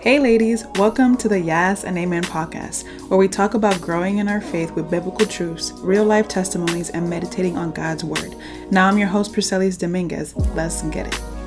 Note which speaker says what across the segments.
Speaker 1: Hey, ladies, welcome to the Yes and Amen podcast, where we talk about growing in our faith with biblical truths, real life testimonies, and meditating on God's Word. Now, I'm your host, Priscelis Dominguez. Let's get it.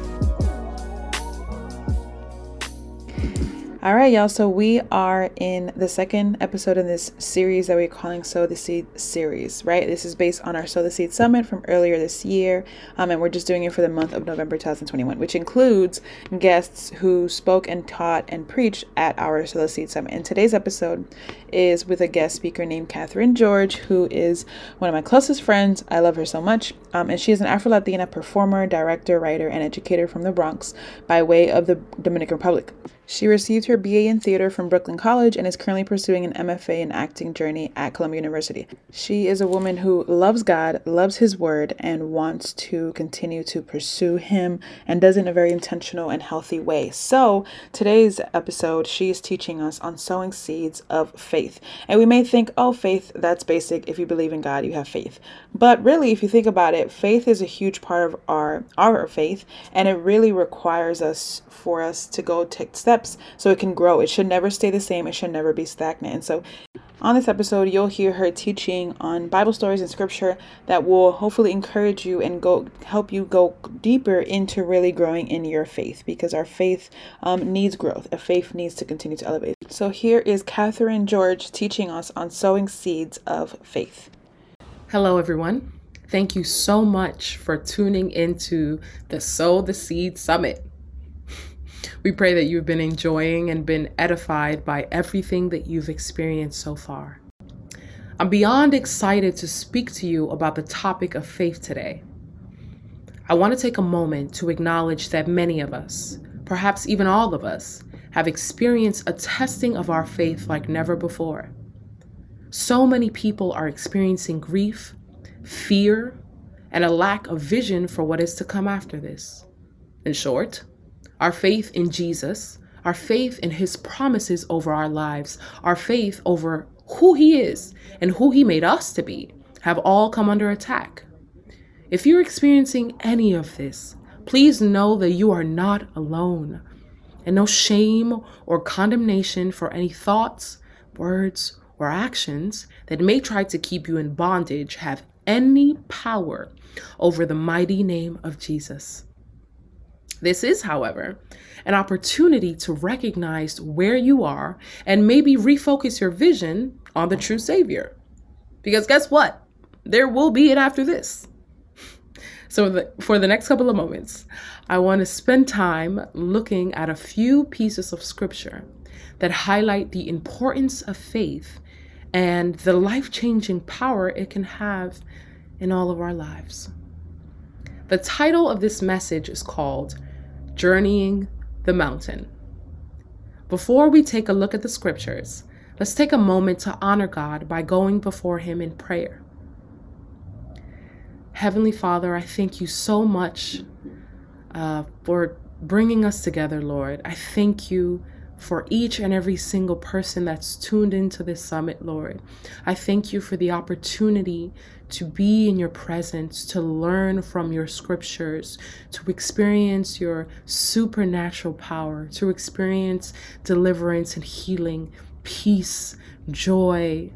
Speaker 1: All right, y'all. So we are in the second episode in this series that we're calling Sow the Seed series, right? This is based on our Sow the Seed Summit from earlier this year. Um, and we're just doing it for the month of November 2021, which includes guests who spoke and taught and preached at our Sow the Seed Summit. And today's episode is with a guest speaker named Catherine George, who is one of my closest friends. I love her so much. Um, and she is an Afro Latina performer, director, writer, and educator from the Bronx by way of the Dominican Republic. She received her BA in theater from Brooklyn College and is currently pursuing an MFA in acting journey at Columbia University. She is a woman who loves God, loves His Word, and wants to continue to pursue Him and does it in a very intentional and healthy way. So, today's episode, she is teaching us on sowing seeds of faith. And we may think, oh, faith, that's basic. If you believe in God, you have faith. But really, if you think about it, faith is a huge part of our, our faith, and it really requires us for us to go take steps so it can grow. It should never stay the same, it should never be stagnant. And so, on this episode, you'll hear her teaching on Bible stories and scripture that will hopefully encourage you and go help you go deeper into really growing in your faith because our faith um, needs growth. A faith needs to continue to elevate. So here is Catherine George teaching us on sowing seeds of faith.
Speaker 2: Hello, everyone. Thank you so much for tuning into the Sow the Seed Summit. We pray that you've been enjoying and been edified by everything that you've experienced so far. I'm beyond excited to speak to you about the topic of faith today. I want to take a moment to acknowledge that many of us, perhaps even all of us, have experienced a testing of our faith like never before. So many people are experiencing grief, fear, and a lack of vision for what is to come after this. In short, our faith in Jesus, our faith in his promises over our lives, our faith over who he is and who he made us to be have all come under attack. If you're experiencing any of this, please know that you are not alone and no shame or condemnation for any thoughts, words, or actions that may try to keep you in bondage have any power over the mighty name of Jesus. This is, however, an opportunity to recognize where you are and maybe refocus your vision on the true Savior. Because guess what? There will be it after this. So, the, for the next couple of moments, I want to spend time looking at a few pieces of scripture that highlight the importance of faith and the life changing power it can have in all of our lives. The title of this message is called Journeying the Mountain. Before we take a look at the scriptures, let's take a moment to honor God by going before Him in prayer. Heavenly Father, I thank you so much uh, for bringing us together, Lord. I thank you for each and every single person that's tuned into this summit, Lord. I thank you for the opportunity to be in your presence, to learn from your scriptures, to experience your supernatural power, to experience deliverance and healing, peace, joy,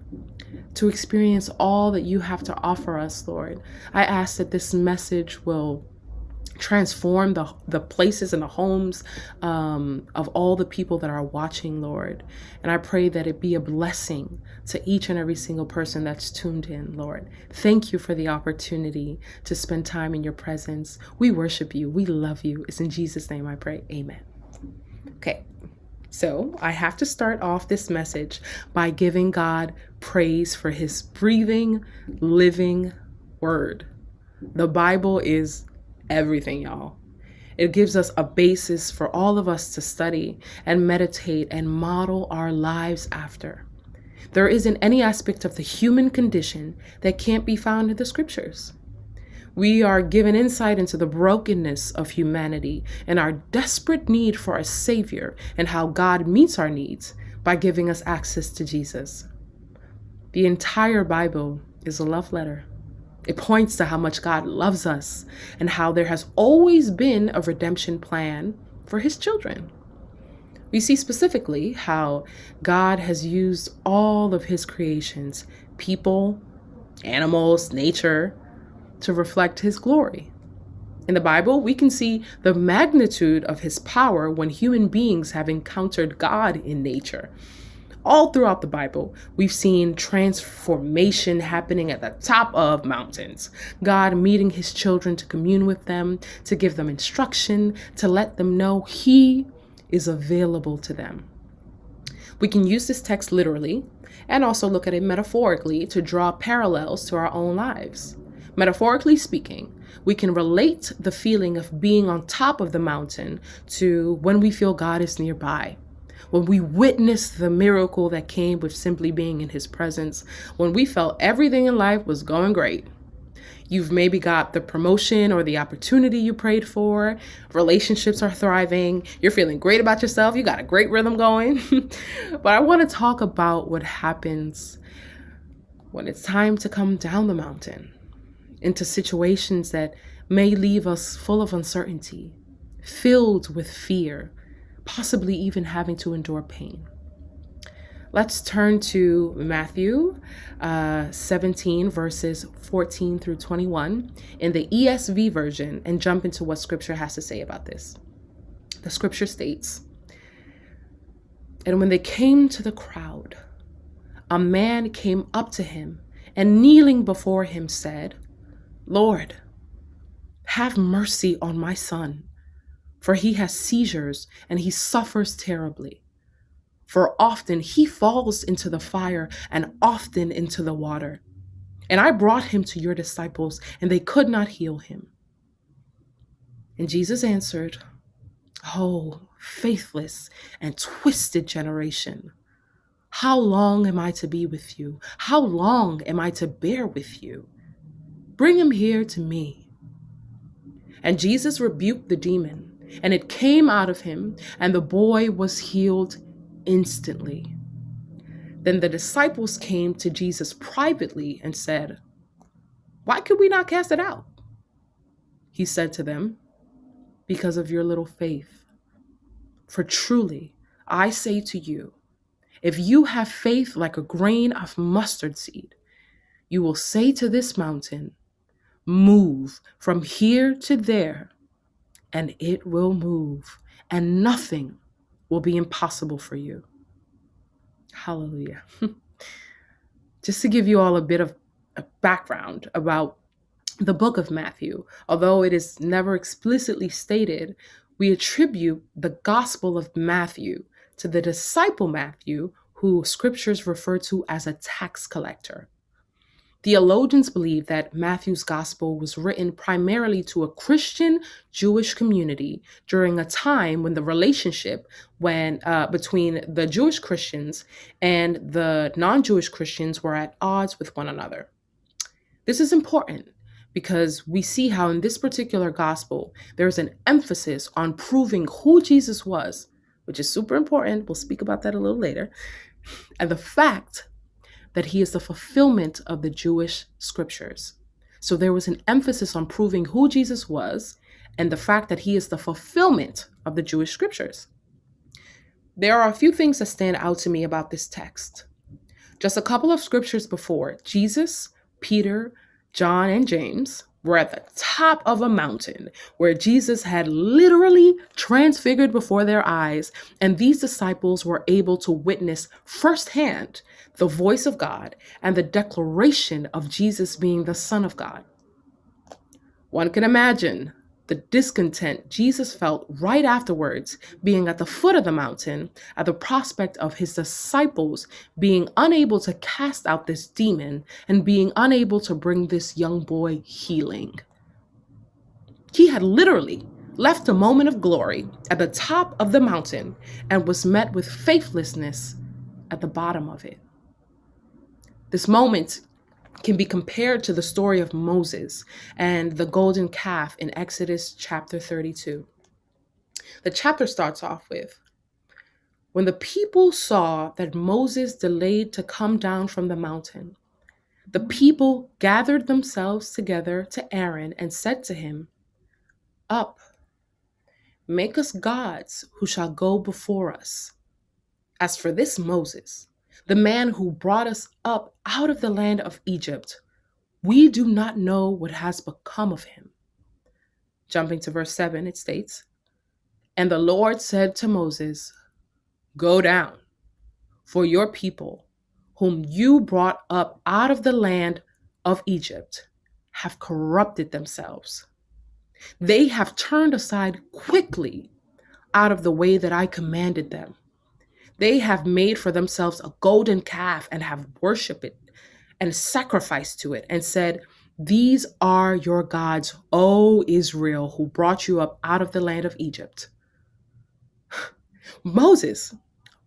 Speaker 2: to experience all that you have to offer us, Lord. I ask that this message will transform the the places and the homes um, of all the people that are watching, Lord. And I pray that it be a blessing to each and every single person that's tuned in, Lord. Thank you for the opportunity to spend time in your presence. We worship you. We love you. It's in Jesus' name I pray. Amen. Okay. So, I have to start off this message by giving God praise for his breathing, living word. The Bible is everything, y'all. It gives us a basis for all of us to study and meditate and model our lives after. There isn't any aspect of the human condition that can't be found in the scriptures. We are given insight into the brokenness of humanity and our desperate need for a Savior and how God meets our needs by giving us access to Jesus. The entire Bible is a love letter. It points to how much God loves us and how there has always been a redemption plan for his children. We see specifically how God has used all of his creations, people, animals, nature, to reflect his glory. In the Bible, we can see the magnitude of his power when human beings have encountered God in nature. All throughout the Bible, we've seen transformation happening at the top of mountains. God meeting his children to commune with them, to give them instruction, to let them know he is available to them. We can use this text literally and also look at it metaphorically to draw parallels to our own lives. Metaphorically speaking, we can relate the feeling of being on top of the mountain to when we feel God is nearby. When we witnessed the miracle that came with simply being in his presence, when we felt everything in life was going great. You've maybe got the promotion or the opportunity you prayed for, relationships are thriving, you're feeling great about yourself, you got a great rhythm going. but I want to talk about what happens when it's time to come down the mountain into situations that may leave us full of uncertainty, filled with fear, possibly even having to endure pain. Let's turn to Matthew uh, 17, verses 14 through 21 in the ESV version and jump into what scripture has to say about this. The scripture states And when they came to the crowd, a man came up to him and kneeling before him said, Lord, have mercy on my son, for he has seizures and he suffers terribly. For often he falls into the fire and often into the water. And I brought him to your disciples, and they could not heal him. And Jesus answered, Oh, faithless and twisted generation. How long am I to be with you? How long am I to bear with you? Bring him here to me. And Jesus rebuked the demon, and it came out of him, and the boy was healed instantly. Then the disciples came to Jesus privately and said, Why could we not cast it out? He said to them, Because of your little faith. For truly, I say to you, if you have faith like a grain of mustard seed, you will say to this mountain, Move from here to there, and it will move, and nothing will be impossible for you. Hallelujah. Just to give you all a bit of a background about the book of Matthew, although it is never explicitly stated, we attribute the Gospel of Matthew to the disciple Matthew, who scriptures refer to as a tax collector. Theologians believe that Matthew's gospel was written primarily to a Christian Jewish community during a time when the relationship when uh, between the Jewish Christians and the non-Jewish Christians were at odds with one another. This is important because we see how in this particular gospel there's an emphasis on proving who Jesus was, which is super important. We'll speak about that a little later. And the fact that he is the fulfillment of the Jewish scriptures. So there was an emphasis on proving who Jesus was and the fact that he is the fulfillment of the Jewish scriptures. There are a few things that stand out to me about this text. Just a couple of scriptures before, Jesus, Peter, John, and James were at the top of a mountain where Jesus had literally transfigured before their eyes, and these disciples were able to witness firsthand the voice of God and the declaration of Jesus being the Son of God. One can imagine the discontent Jesus felt right afterwards, being at the foot of the mountain, at the prospect of his disciples being unable to cast out this demon and being unable to bring this young boy healing. He had literally left a moment of glory at the top of the mountain and was met with faithlessness at the bottom of it. This moment can be compared to the story of Moses and the golden calf in Exodus chapter 32. The chapter starts off with When the people saw that Moses delayed to come down from the mountain, the people gathered themselves together to Aaron and said to him, Up, Make us gods who shall go before us. As for this Moses, the man who brought us up out of the land of Egypt, we do not know what has become of him. Jumping to verse 7, it states, And the Lord said to Moses, Go down, for your people, whom you brought up out of the land of Egypt, have corrupted themselves. They have turned aside quickly out of the way that I commanded them. They have made for themselves a golden calf and have worshiped it and sacrificed to it and said, These are your gods, O Israel, who brought you up out of the land of Egypt. Moses,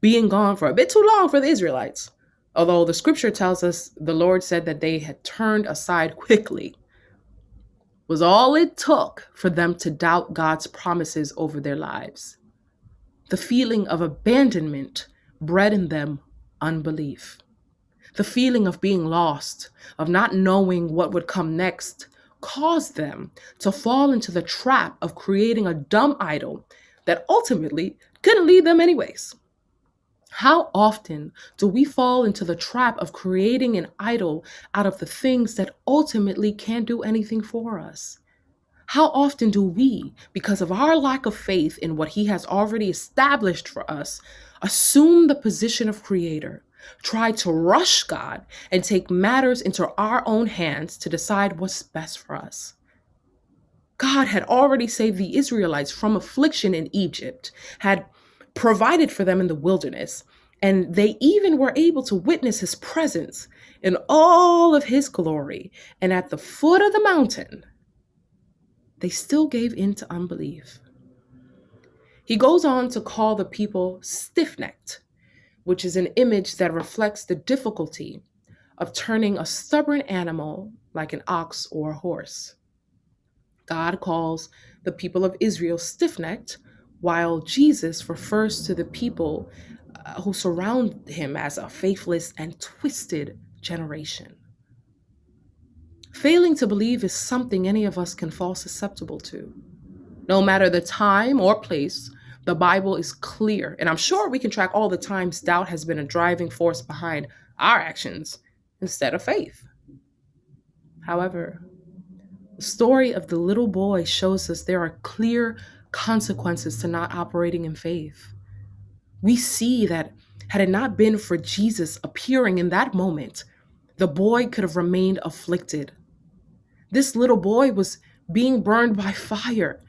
Speaker 2: being gone for a bit too long for the Israelites, although the scripture tells us the Lord said that they had turned aside quickly, was all it took for them to doubt God's promises over their lives. The feeling of abandonment bred in them unbelief. The feeling of being lost, of not knowing what would come next, caused them to fall into the trap of creating a dumb idol that ultimately couldn't lead them, anyways. How often do we fall into the trap of creating an idol out of the things that ultimately can't do anything for us? How often do we, because of our lack of faith in what He has already established for us, assume the position of creator, try to rush God, and take matters into our own hands to decide what's best for us? God had already saved the Israelites from affliction in Egypt, had provided for them in the wilderness. And they even were able to witness his presence in all of his glory. And at the foot of the mountain, they still gave in to unbelief. He goes on to call the people stiff necked, which is an image that reflects the difficulty of turning a stubborn animal like an ox or a horse. God calls the people of Israel stiff necked while Jesus refers to the people uh, who surround him as a faithless and twisted generation. Failing to believe is something any of us can fall susceptible to. No matter the time or place, the Bible is clear, and I'm sure we can track all the times doubt has been a driving force behind our actions instead of faith. However, the story of the little boy shows us there are clear consequences to not operating in faith. We see that had it not been for Jesus appearing in that moment, the boy could have remained afflicted. This little boy was being burned by fire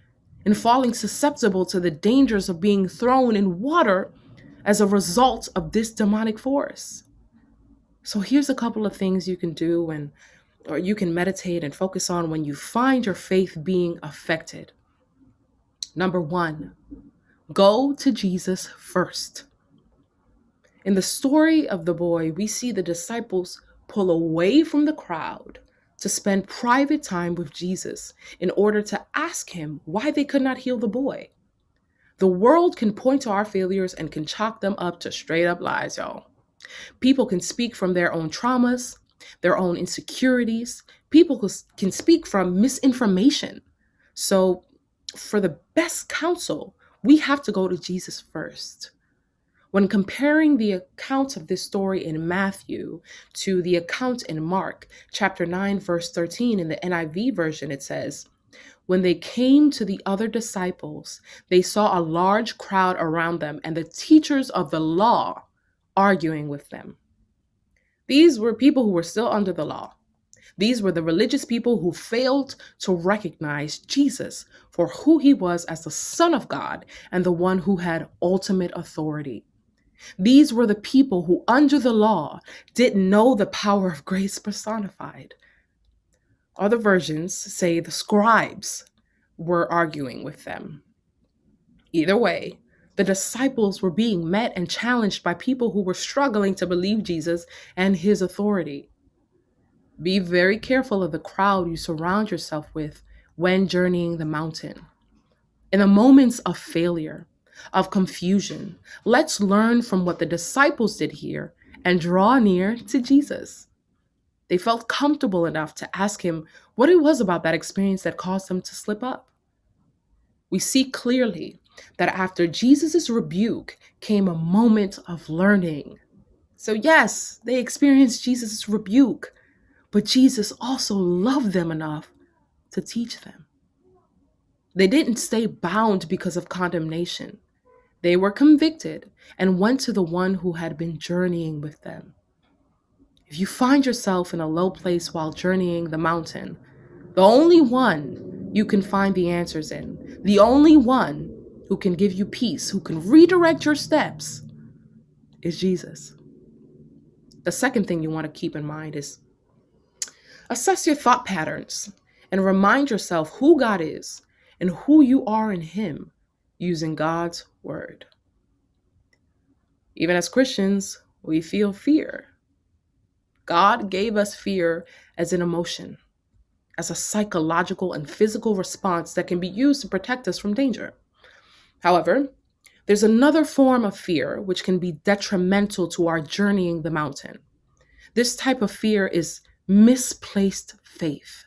Speaker 2: and falling susceptible to the dangers of being thrown in water as a result of this demonic force. So here's a couple of things you can do when or you can meditate and focus on when you find your faith being affected. Number one, go to Jesus first. In the story of the boy, we see the disciples pull away from the crowd to spend private time with Jesus in order to ask him why they could not heal the boy. The world can point to our failures and can chalk them up to straight up lies, y'all. People can speak from their own traumas, their own insecurities. People can speak from misinformation. So for the best counsel, we have to go to Jesus first. When comparing the account of this story in Matthew to the account in Mark, chapter 9, verse 13, in the NIV version, it says, When they came to the other disciples, they saw a large crowd around them and the teachers of the law arguing with them. These were people who were still under the law. These were the religious people who failed to recognize Jesus for who he was as the Son of God and the one who had ultimate authority. These were the people who, under the law, didn't know the power of grace personified. Other versions say the scribes were arguing with them. Either way, the disciples were being met and challenged by people who were struggling to believe Jesus and his authority. Be very careful of the crowd you surround yourself with when journeying the mountain. In the moments of failure, of confusion, let's learn from what the disciples did here and draw near to Jesus. They felt comfortable enough to ask him what it was about that experience that caused them to slip up. we see clearly that after Jesus' rebuke came a moment of learning. So, yes, they experienced Jesus' rebuke, but Jesus also loved them enough to teach them. They didn't stay bound because of condemnation. They were convicted and went to the one who had been journeying with them. If you find yourself in a low place while journeying the mountain, the only one you can find the answers in, the only one who can give you peace, who can redirect your steps, is Jesus. The second thing you want to keep in mind is assess your thought patterns and remind yourself who God is and who you are in Him using God's word. Even as Christians, we feel fear. God gave us fear as an emotion, as a psychological and physical response that can be used to protect us from danger. However, there's another form of fear which can be detrimental to our journeying the mountain. This type of fear is misplaced faith.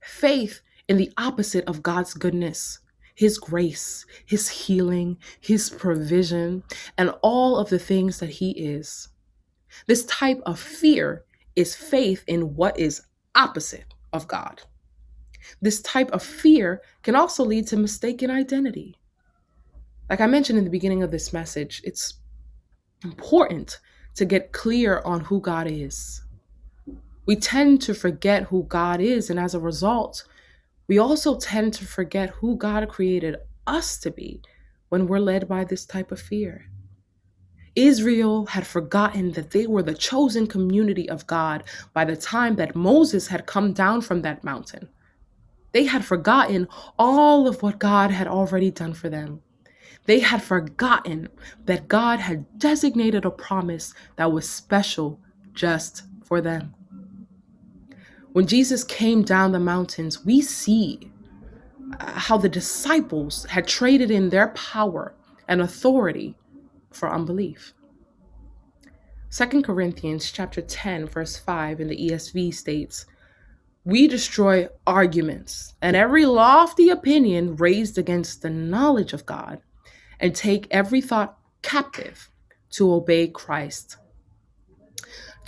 Speaker 2: Faith in the opposite of God's goodness, His grace, His healing, His provision, and all of the things that He is. This type of fear is faith in what is opposite of God. This type of fear can also lead to mistaken identity. Like I mentioned in the beginning of this message, it's important to get clear on who God is. We tend to forget who God is, and as a result, we also tend to forget who God created us to be when we're led by this type of fear. Israel had forgotten that they were the chosen community of God by the time that Moses had come down from that mountain. They had forgotten all of what God had already done for them. They had forgotten that God had designated a promise that was special just for them. When Jesus came down the mountains, we see uh, how the disciples had traded in their power and authority for unbelief. 2 Corinthians chapter 10 verse 5 in the ESV states, "We destroy arguments and every lofty opinion raised against the knowledge of God and take every thought captive to obey Christ."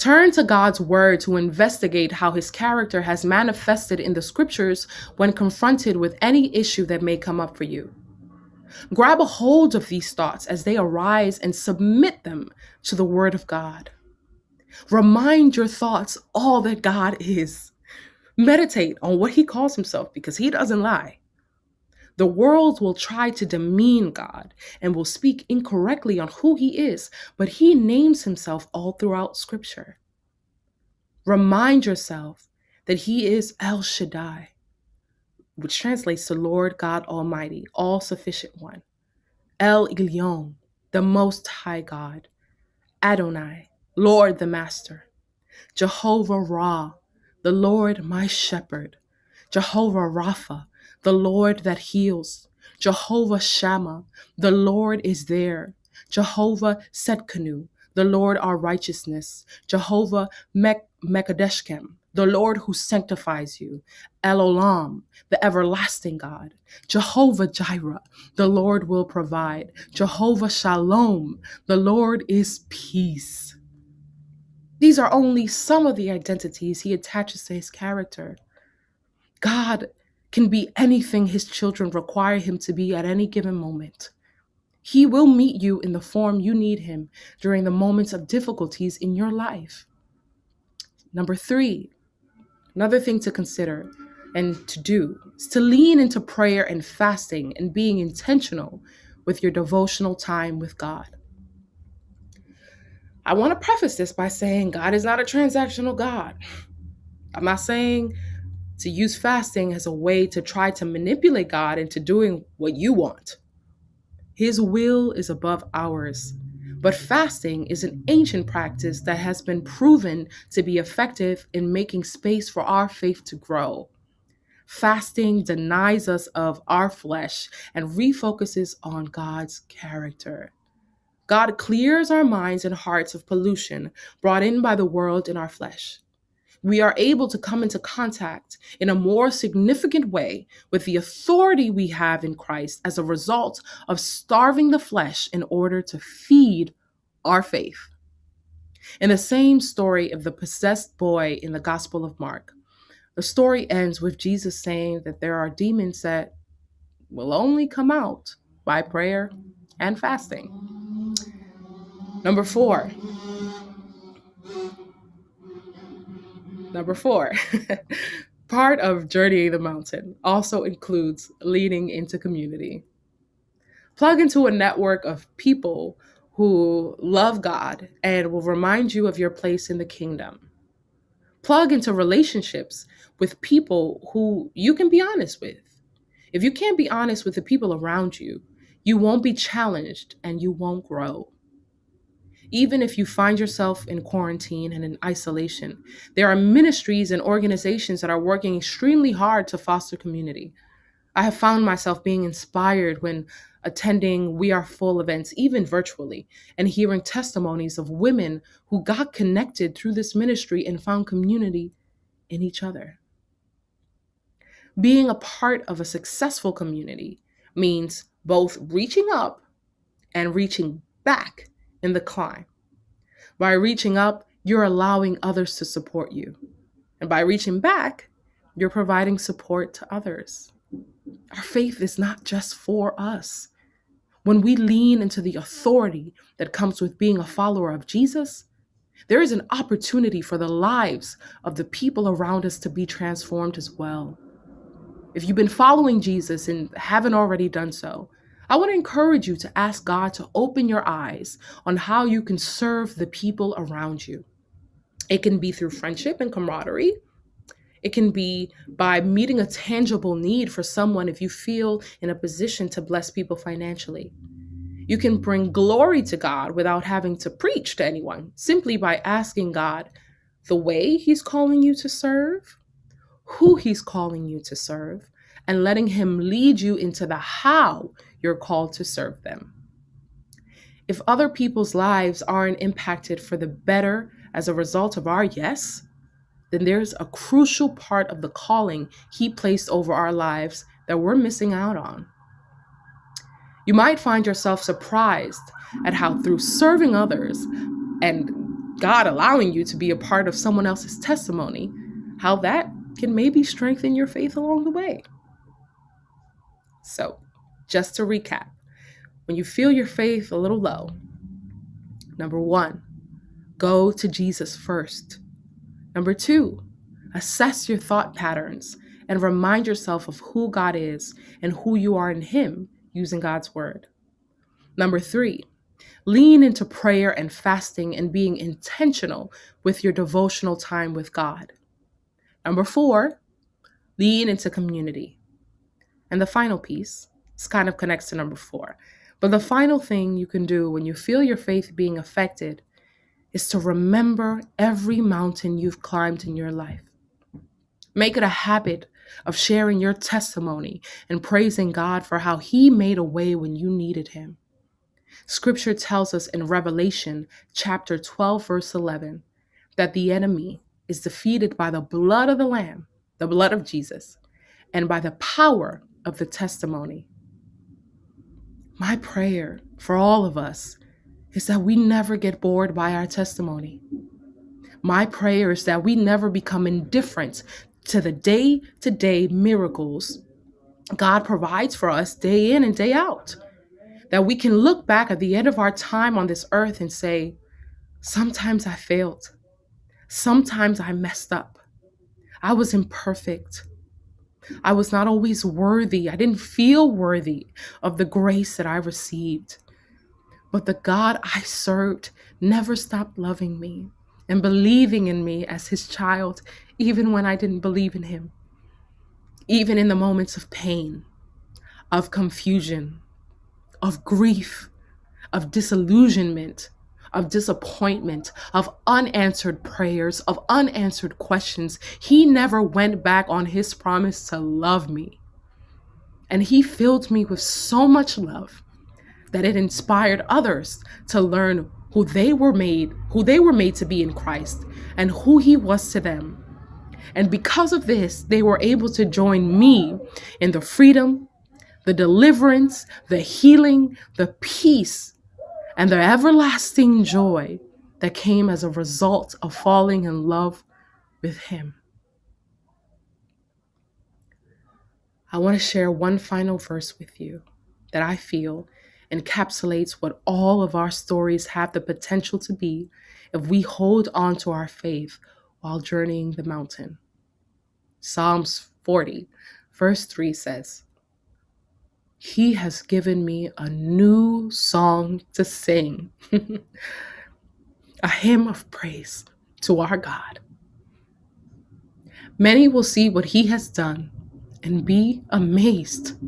Speaker 2: Turn to God's word to investigate how his character has manifested in the scriptures when confronted with any issue that may come up for you. Grab a hold of these thoughts as they arise and submit them to the word of God. Remind your thoughts all that God is. Meditate on what he calls himself because he doesn't lie. The world will try to demean God and will speak incorrectly on who he is, but he names himself all throughout scripture. Remind yourself that he is El Shaddai, which translates to Lord God Almighty, all sufficient one. El Elyon, the Most High God. Adonai, Lord the Master. Jehovah Ra, the Lord my shepherd. Jehovah Rapha, the Lord that heals. Jehovah Shammah, the Lord is there. Jehovah Tsidkenu, the Lord our righteousness. Jehovah Mek- Mekadeshkem, the Lord who sanctifies you. El Olam, the everlasting God. Jehovah Jireh, the Lord will provide. Jehovah Shalom, the Lord is peace. These are only some of the identities he attaches to his character. God can be anything his children require him to be at any given moment. He will meet you in the form you need him during the moments of difficulties in your life. Number three, another thing to consider and to do is to lean into prayer and fasting and being intentional with your devotional time with God. I want to preface this by saying God is not a transactional God. I'm not saying to use fasting as a way to try to manipulate God into doing what you want. His will is above ours. But fasting is an ancient practice that has been proven to be effective in making space for our faith to grow. Fasting denies us of our flesh and refocuses on God's character. God clears our minds and hearts of pollution brought in by the world and our flesh. We are able to come into contact in a more significant way with the authority we have in Christ as a result of starving the flesh in order to feed our faith. In the same story of the possessed boy in the Gospel of Mark, the story ends with Jesus saying that there are demons that will only come out by prayer and fasting. Number four. Number four. Part of journeying the mountain also includes leading into community. Plug into a network of people who love God and will remind you of your place in the kingdom. Plug into relationships with people who you can be honest with. If you can't be honest with the people around you, you won't be challenged and you won't grow. Even if you find yourself in quarantine and in isolation, there are ministries and organizations that are working extremely hard to foster community. I have found myself being inspired when attending We Are Full events, even virtually, and hearing testimonies of women who got connected through this ministry and found community in each other. Being a part of a successful community means both reaching up and reaching back in the climb. By reaching up, you're allowing others to support you. And by reaching back, you're providing support to others. Our faith is not just for us. When we lean into the authority that comes with being a follower of Jesus, there is an opportunity for the lives of the people around us to be transformed as well. If you've been following Jesus and haven't already done so, I to encourage you to ask God to open your eyes on how you can serve the people around you. It can be through friendship and camaraderie. It can be by meeting a tangible need for someone if you feel in a position to bless people financially. You can bring glory to God without having to preach to anyone, simply by asking God the way He's calling you to serve, who He's calling you to serve, and letting Him lead you into the how you're called to serve them. If other people's lives aren't impacted for the better as a result of our yes, then there's a crucial part of the calling He placed over our lives that we're missing out on. You might find yourself surprised at how, through serving others and God allowing you to be a part of someone else's testimony, how that can maybe strengthen your faith along the way. So, just to recap, when you feel your faith a little low, number one, go to Jesus first. Number two, assess your thought patterns and remind yourself of who God is and who you are in Him using God's Word. Number three, lean into prayer and fasting and being intentional with your devotional time with God. Number four, lean into community. And the final piece, this kind of connects to number four. But the final thing you can do when you feel your faith being affected is to remember every mountain you've climbed in your life. Make it a habit of sharing your testimony and praising God for how He made a way when you needed Him. Scripture tells us in Revelation chapter 12, verse 11, that the enemy is defeated by the blood of the Lamb, the blood of Jesus, and by the power of the testimony. My prayer for all of us is that we never get bored by our testimony. My prayer is that we never become indifferent to the day to day miracles God provides for us day in and day out. That we can look back at the end of our time on this earth and say, Sometimes I failed. Sometimes I messed up. I was imperfect. I was not always worthy. I didn't feel worthy of the grace that I received. But the God I served never stopped loving me and believing in me as his child, even when I didn't believe in him. Even in the moments of pain, of confusion, of grief, of disillusionment, of disappointment, of unanswered prayers, of unanswered questions, he never went back on his promise to love me. And he filled me with so much love that it inspired others to learn who they were made, who they were made to be in Christ, and who he was to them, And because of this, they were able to join me in the freedom, the deliverance, the healing, the peace, and the everlasting joy that came as a result of falling in love with Him. I want to share one final verse with you that I feel encapsulates what all of our stories have the potential to be if we hold on to our faith while journeying the mountain. Psalms 40, verse 3 says, He has given me a new song to sing, a hymn of praise to our God. Many will see what He has done and be amazed.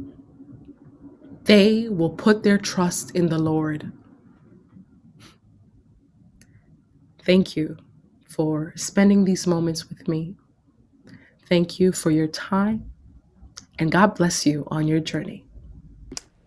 Speaker 2: They will put their trust in the Lord. Thank you for spending these moments with me. Thank you for your time, and God bless you on your journey.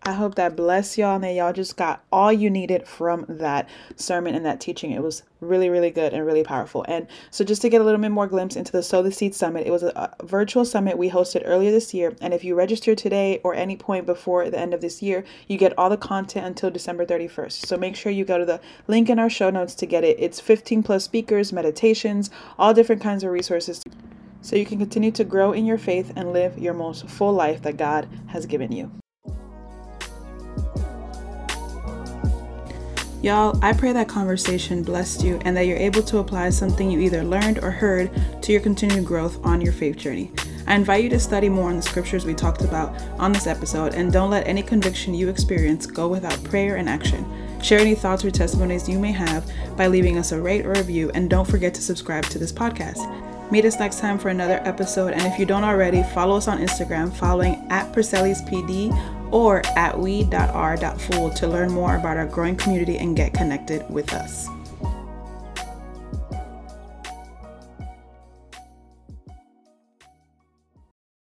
Speaker 1: I hope that bless y'all and that y'all just got all you needed from that sermon and that teaching. It was really, really good and really powerful. And so, just to get a little bit more glimpse into the Sow the Seed Summit, it was a, virtual summit we hosted earlier this year. And if you register today or any point before the end of this year, you get all the content until December 31st. So, make sure you go to the link in our show notes to get it. It's 15 plus speakers, meditations, all different kinds of resources. So you can continue to grow in your faith and live your most full life that God has given you. Y'all, I pray that conversation blessed you and that you're able to apply something you either learned or heard to your continued growth on your faith journey. I invite you to study more on the scriptures we talked about on this episode and don't let any conviction you experience go without prayer and action. Share any thoughts or testimonies you may have by leaving us a rate or review and don't forget to subscribe to this podcast. Meet us next time for another episode, and if you don't already, follow us on Instagram following at Purcelli's PD or at we.r.full to learn more about our growing community and get connected with us.